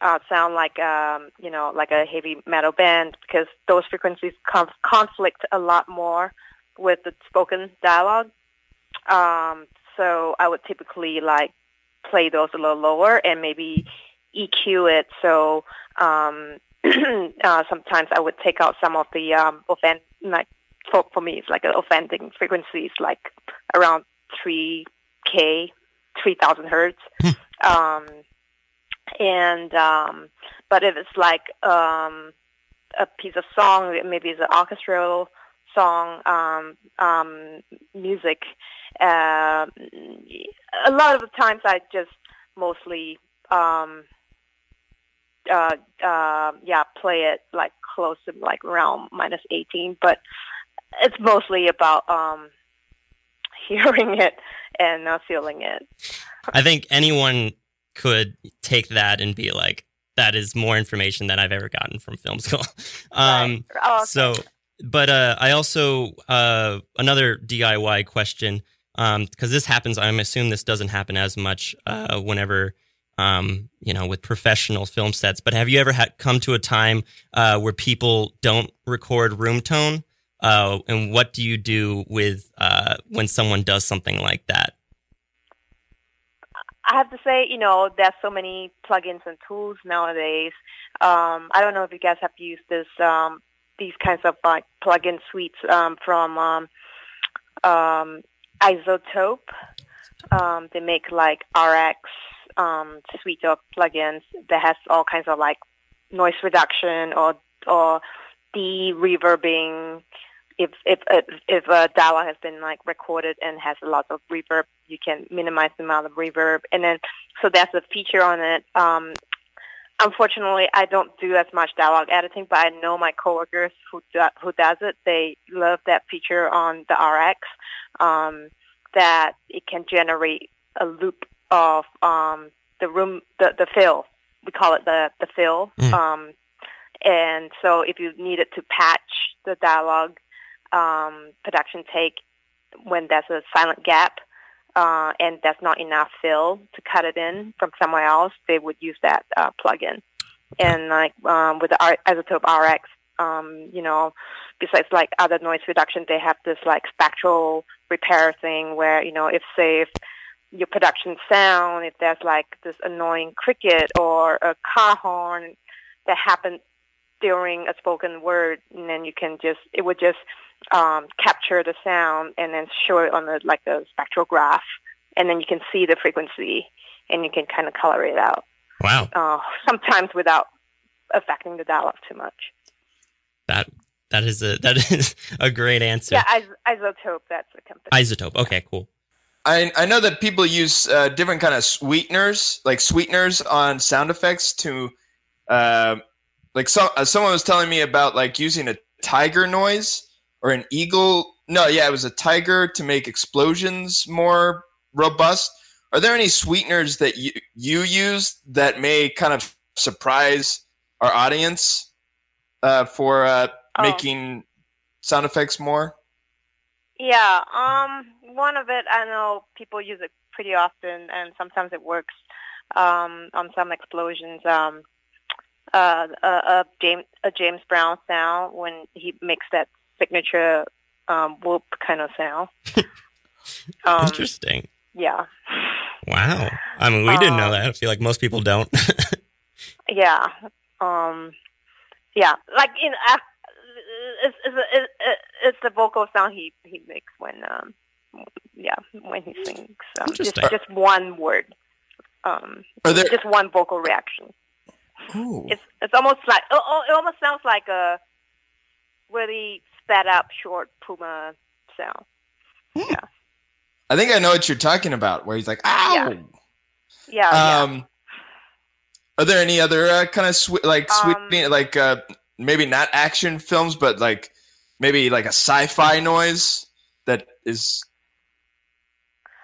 uh, sound, like um, you know, like a heavy metal band, because those frequencies conf- conflict a lot more with the spoken dialogue. Um, so I would typically like play those a little lower and maybe EQ it. So um, uh, sometimes I would take out some of the um, offend like for, for me it's like offending frequencies like around 3k 3000 hertz um, and um, but if it's like um, a piece of song maybe it's an orchestral song um, um, music uh, a lot of the times I just mostly um, uh, uh, yeah, play it like close to like around minus 18, but it's mostly about um, hearing it and not feeling it. I think anyone could take that and be like, that is more information than I've ever gotten from film school. Um, Right. Oh, okay. So, but uh, I also uh, another DIY question because this happens. I'm assuming this doesn't happen as much uh, whenever um, you know with professional film sets. But have you ever had come to a time uh, where people don't record room tone? Uh, and what do you do with uh, when someone does something like that? I have to say, you know, there's so many plugins and tools nowadays. Um, I don't know if you guys have used this, um, these kinds of like plugin suites um, from um, um, iZotope. Um, they make like RX suite of plugins that has all kinds of like noise reduction or or de-reverbing. If if if a dialogue has been like recorded and has a lot of reverb, you can minimize the amount of reverb, and then so that's a feature on it. Um, unfortunately, I don't do as much dialogue editing, but I know my coworkers who do, who does it. They love that feature on the RX. Um, that it can generate a loop of um, the room, the the fill. We call it the the fill. Mm. Um, and so, if you needed to patch the dialogue um, production take when there's a silent gap uh, and there's not enough fill to cut it in from somewhere else, they would use that uh, plugin. And like um, with the R- iZotope RX, um, you know, besides like other noise reduction, they have this like spectral repair thing where you know, if say if your production sound, if there's like this annoying cricket or a car horn that happened during a spoken word, and then you can just it would just um, capture the sound and then show it on the like a spectrograph, and then you can see the frequency and you can kind of color it out. Wow, Uh, sometimes without affecting the dialogue too much. that that is a that is a great answer. Yeah, Is- iZotope, that's the company. iZotope. Okay, cool. I I know that people use uh, different kind of sweeteners, like sweeteners on sound effects to, uh, like some uh, someone was telling me about like using a tiger noise or an eagle. No, yeah, it was a tiger to make explosions more robust. Are there any sweeteners that you you use that may kind of surprise our audience uh, for uh, Oh. making sound effects more? Yeah, um, one of it I know people use it pretty often, and sometimes it works um, on some explosions. Um, uh, a, a James a James Brown sound when he makes that signature um, whoop kind of sound. um, Interesting. yeah, Wow. I mean, we didn't know Um, that. I feel like most people don't. yeah, um, yeah. Like in uh, it's it's it's, it's the vocal sound he he makes when um yeah when he sings. Um, just Interesting. just one word. Um, Are there? just one vocal reaction. Ooh. It's it's almost like it it almost sounds like a really sped up short puma sound. Yeah. I think I know what you're talking about. Where he's like, "Ow." Yeah. Yeah, yeah. Um, are there any other uh, kind of swe- like Um, sweet, like uh, maybe not action films, but like maybe like a sci-fi noise that is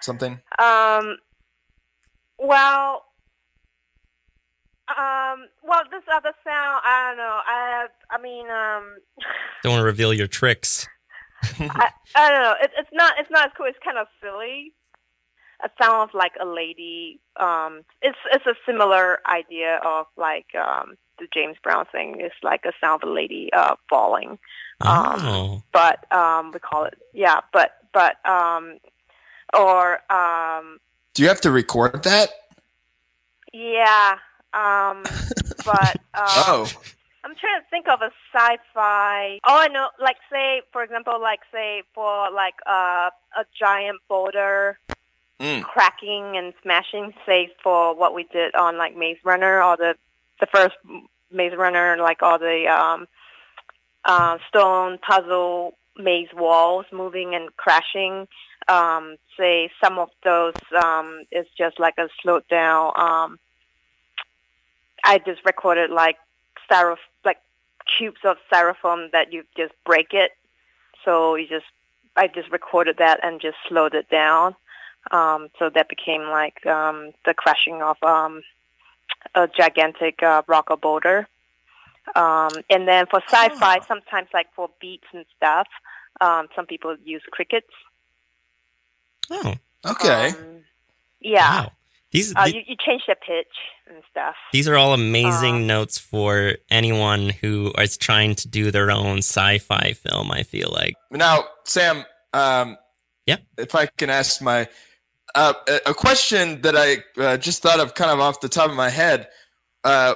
something? Um. Well. Um. Well, this other sound, I don't know. I. I mean, um. don't want to reveal your tricks. I, I don't know. It, it's not. It's not as cool. It's kind of silly. A sound of like a lady. Um. It's it's a similar idea of like um the James Brown thing. It's like a sound of a lady uh falling. Um, Oh. But um we call it yeah. But but um or um Do you have to record that? yeah. Um. But um, oh, I'm trying to think of a sci-fi. Oh, I know. Like, say, for example, like, say, for like uh, a giant boulder Mm. cracking and smashing. Say, for what we did on like Maze Runner or the the first Maze Runner, like all the um, uh, stone puzzle maze walls moving and crashing. Um, say some of those um, is just like a slowed down. Um, I just recorded like styro like cubes of styrofoam that you just break it. So you just I just recorded that and just slowed it down. Um, so that became like um, the crashing of um, a gigantic uh, rock or boulder. Um, and then for sci-fi, Oh. sometimes like for beats and stuff, um, some people use crickets. Oh. okay. Um, yeah. Wow. These Uh, th- you, you change the pitch and stuff. these are all amazing uh, notes for anyone who is trying to do their own sci-fi film. I feel like. Now, Sam, um, Yeah. if I can ask my uh, a- a question that I uh, just thought of, kind of off the top of my head, uh,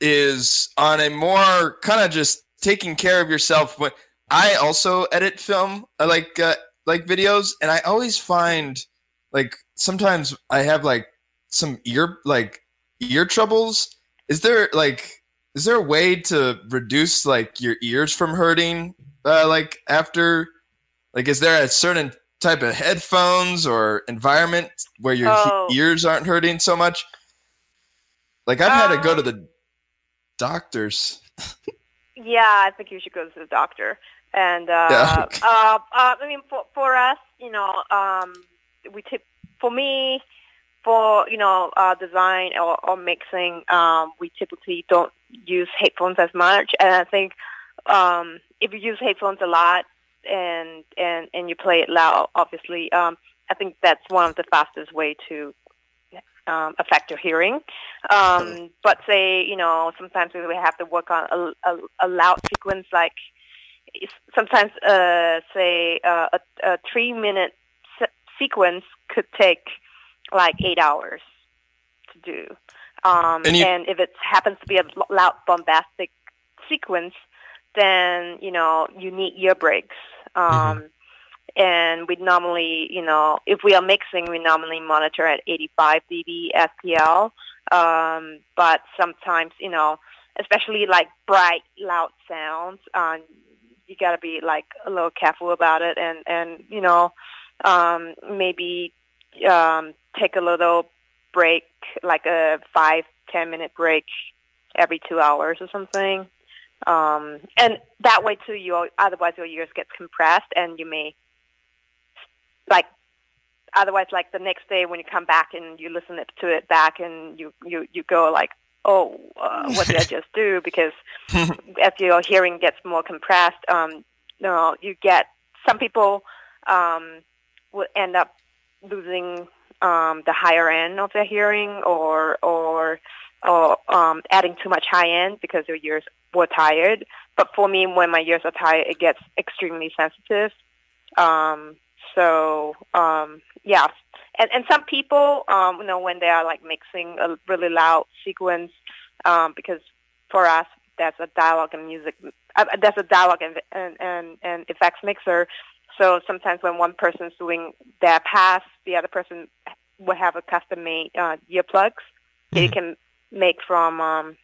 is on a more kind of just taking care of yourself. When I also edit film, uh, like uh, like videos, and I always find like sometimes I have like some ear like ear troubles. Is there like is there a way to reduce like your ears from hurting uh, like after like is there a certain type of headphones or environment where your he- Oh. ears aren't hurting so much like i've had to go to Um, the doctors Yeah, I think you should go to the doctor. And uh, Yeah, okay. uh, uh, I mean, for for us, you know, um, we tip for me, for you know, uh, design or, or mixing, um, we typically don't use headphones as much. And I think um, if you use headphones a lot and and and you play it loud, obviously, um, I think that's one of the fastest way to um, affect your hearing. Um, but say, you know, sometimes we have to work on a, a, a loud sequence, like sometimes, uh, say, uh, a, a three-minute se- sequence could take like eight hours to do. Um, And you- and if it happens to be a loud, bombastic sequence, then you know you need ear breaks. Um, And we normally, you know, if we are mixing, we normally monitor at 85 dB SPL. Um, but sometimes, you know, especially like bright, loud sounds, um, you got to be like a little careful about it, and and you know, um, maybe um, take a little break, like a five ten minute break every two hours or something. Um, and that way too, you otherwise your ears get compressed, and you may like otherwise like the next day when you come back and you listen it to it back and you you you go like oh uh, what did i just do because as your hearing gets more compressed um you know you get some people um will end up losing um the higher end of the hearing or or or um, adding too much high end because your ears were tired. But for me, when my ears are tired, it gets extremely sensitive. Um, so um, yeah, and and some people, um, you know, when they are like mixing a really loud sequence, um, because for us that's a dialogue and music, uh, that's a dialogue and, and and and effects mixer. So sometimes when one person's doing their pass, the other person will have a custom made uh, earplugs that you can make from um,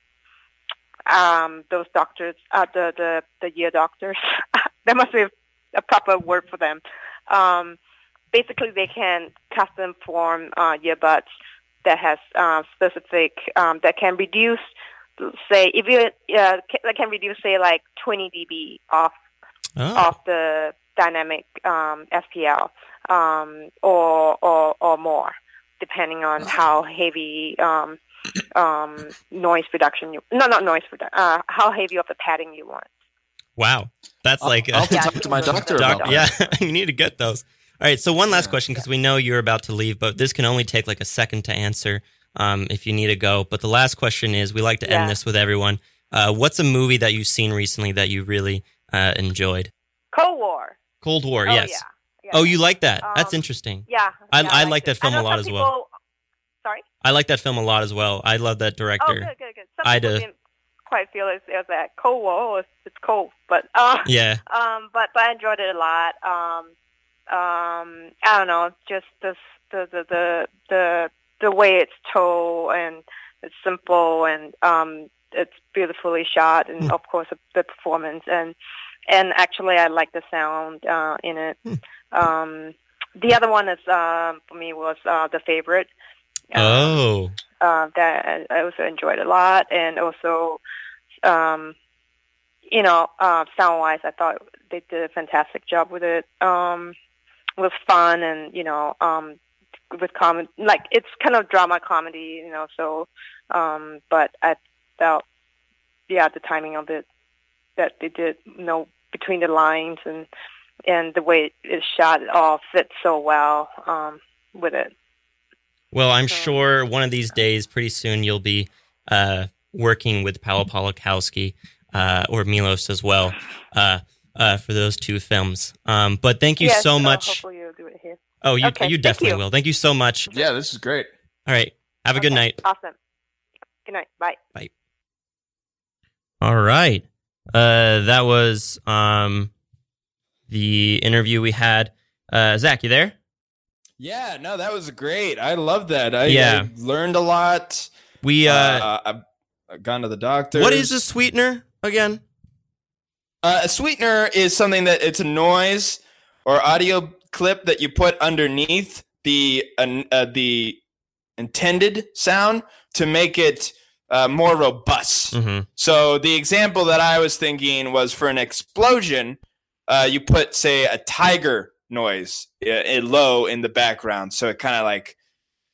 um, those doctors, uh, the the the ear doctors. there must be a, proper word for them. Um, basically, they can custom form uh, earbuds that has uh, specific um, that can reduce, say, if you uh, ca- that can reduce, say, like 20 dB off Oh. off the dynamic um, SPL um, or, or or more, depending on how heavy um, um, noise reduction you no not noise reduction uh, how heavy of the padding you want. Wow, that's I'll- like I'll have to Yeah, talk to my you doctor about Doc, that. yeah, you need to get those. All right, so one last Yeah. question because we know you're about to leave, but this can only take like a second to answer um, if you need to go. But the last question is we like to end Yeah. this with everyone. Uh, what's a movie that you've seen recently that you really uh, enjoyed? Cold War. Cold War, oh, yes. Yeah. yeah. Oh, you like that? That's Um, interesting. Yeah. I- yeah, I like that film a lot as well. Sorry. I like that film a lot as well. I love that director. Oh, good, good, good. Some I people didn't quite feel as, as that Cold War. It's, it's cold, but uh, Yeah. um, but but I enjoyed it a lot. Um, um, I don't know, just this the the the the the way it's told and it's simple and um, it's beautifully shot and Hmm. of course the, the performance and and actually I like the sound uh, in it. Hmm. Um, the other one is uh, for me was uh, the favorite. Uh, Oh. uh, that I also enjoyed a lot, and also, um, you know, uh, sound wise, I thought they did a fantastic job with it. Um, it was fun, and you know, um, with comedy, like it's kind of drama comedy, you know. So, um, but I felt, yeah, the timing of it that they did, you know, between the lines and and the way it's shot, it all fits so well um, with it. Well, I'm So- sure one of these days, pretty soon, you'll be uh, working with Paolo Pawlikowski uh, or Milos as well uh, uh, for those two films. Um, but thank you Yes, so much. hopefully you'll do it here. oh, you Okay, you thank definitely you. will. Thank you so much. Yeah, this is great. All right. Have a good night. Awesome. Good night. Bye. Bye. All right. Uh, that was um, the interview we had. Uh, Zach, you there? Yeah, no, that was great. I love that. I, Yeah. I learned a lot. We. Uh, Uh, I've- I've gone to the doctor. what is a sweetener again? Uh, a sweetener is something that it's a noise or audio clip that you put underneath the uh, uh, the intended sound to make it uh, more robust. Mm-hmm. So the example that I was thinking was for an explosion, uh, you put say a tiger noise uh, low in the background, so it kind of like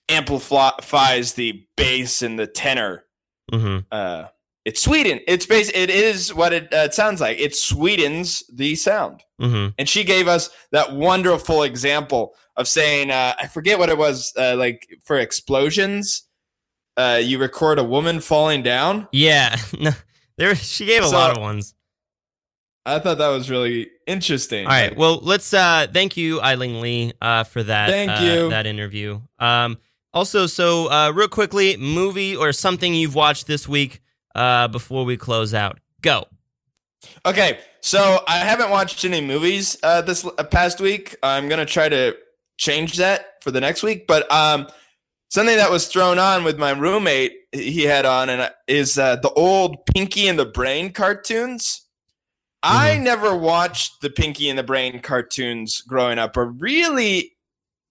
amplifies the bass and the tenor Mm-hmm. uh, it's Sweden. It's bas- It is what it, uh, it sounds like. It sweetens the sound. Mm-hmm. And she gave us that wonderful example of saying, uh, I forget what it was, uh, like for explosions, uh, you record a woman falling down. Yeah. No, there. She gave a lot of ones. I thought that was really interesting. All right. Like, Well, let's uh thank you, Ai-Ling Lee, uh, for that Thank uh, you. that interview. Um also so uh real quickly, movie or something you've watched this week uh before we close out. Go. Okay, so I haven't watched any movies uh, this past week. I'm gonna try to change that for the next week. But um, something that was thrown on with my roommate, he had on, and uh, is uh, the old Pinky and the Brain cartoons. I never watched the Pinky and the Brain cartoons growing up, or really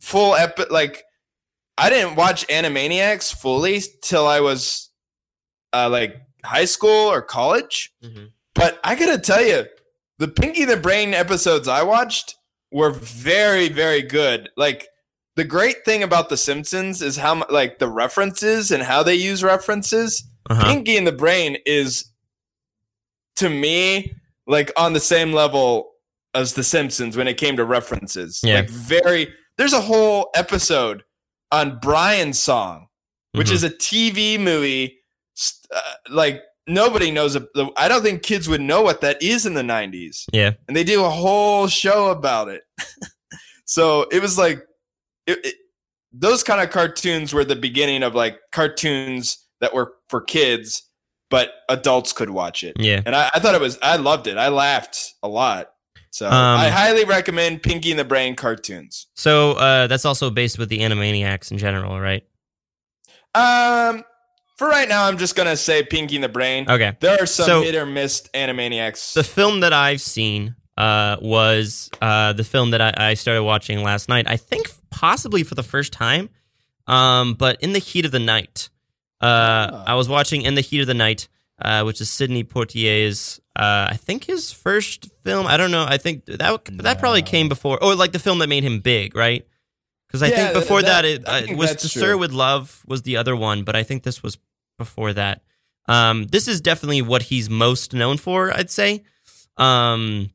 full epi- like I didn't watch Animaniacs fully till I was uh, like high school or college. But I gotta tell you, the Pinky and the Brain episodes I watched were very, very good. Like the great thing about The Simpsons is how like the references and how they use references. Uh-huh. Pinky and the Brain is to me like on the same level as The Simpsons when it came to references. Yeah. Like very. There's a whole episode on Brian's song which Mhm. is a TV movie st- uh, like nobody knows. I don't think kids would know what that is in the '90s, Yeah. and they do a whole show about it. so it was like it, it, those kind of cartoons were the beginning of like cartoons that were for kids, but adults could watch it. Yeah. And I, I thought it was, I loved it. I laughed a lot. So Um, I highly recommend Pinky and the Brain cartoons. So uh, that's also based with the Animaniacs in general, right? Um, for right now, I'm just gonna say Pinky and the Brain. Okay. There are some So- hit or miss Animaniacs. The film that I've seen uh, was uh, the film that I, I started watching last night. I think possibly for the first time, um, but in the heat of the night. Uh, Ah. I was watching In the Heat of the Night, uh, which is Sidney Poitier's, uh, I think his first film. I don't know. I think that that probably came before, or like the film that made him big, right? Because I Yeah, think before that- that, it uh, think was To. Sir with Love was the other one, but I think this was before that. Um, this is definitely what he's most known for, I'd say. Um,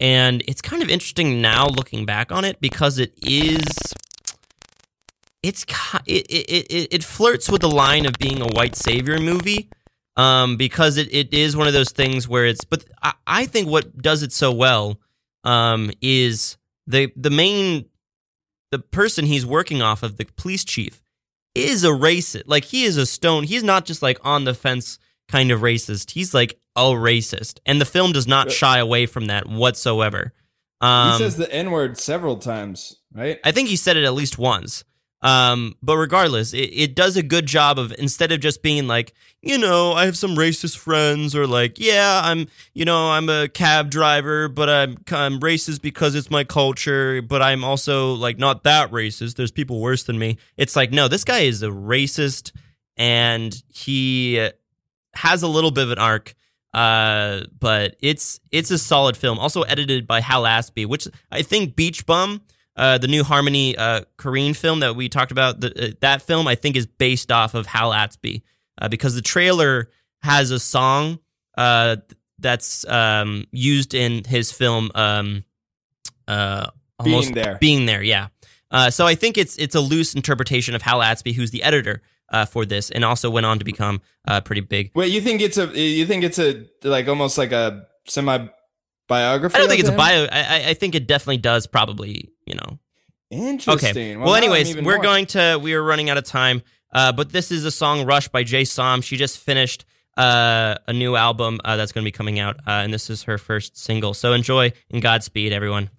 and it's kind of interesting now looking back on it because it is—it's—it—it—it it flirts with the line of being a white savior movie um because it, it is one of those things where it's but I, I think what does it so well um is the the main the person he's working off of the police chief is a racist. Like he is a stone. He's not just like on the fence kind of racist he's like a racist and the film does not shy away from that whatsoever um he says the N word several times, right? I think he said it at least once. Um, but regardless, it, it does a good job of instead of just being like, you know, I have some racist friends, or like, yeah, I'm, you know, I'm a cab driver, but I'm I'm racist because it's my culture, but I'm also like not that racist. There's people worse than me. It's like, no, this guy is a racist, and he has a little bit of an arc. Uh, but it's it's a solid film. Also edited by Hal Ashby, which I think Beach Bum uh, the new Harmony uh, Korine film that we talked about, the, uh, that film I think is based off of Hal Ashby uh, because the trailer has a song uh, that's um, used in his film. Um, uh, almost, Being there. being there, yeah. Uh, so I think it's it's a loose interpretation of Hal Ashby, who's the editor uh, for this, and also went on to become uh, pretty big. Wait, you think it's a you think it's a like almost like a semi biography? I don't think it's a bio. I, I- think it definitely does. Probably, you know, Interesting. Okay. Well, I'm anyways, we're more- going to we are running out of time. Uh, but this is a song "Rush" by Jay Som. She just finished uh, a new album uh, that's going to be coming out, uh, and this is her first single. So enjoy and Godspeed, everyone.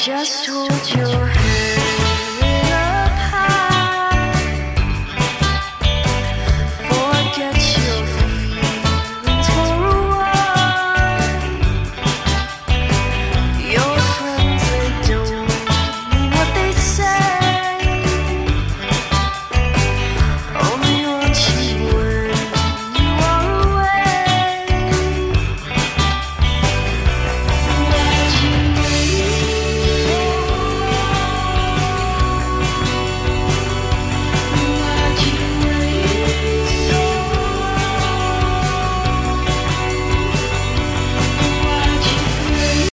Just hold your hand.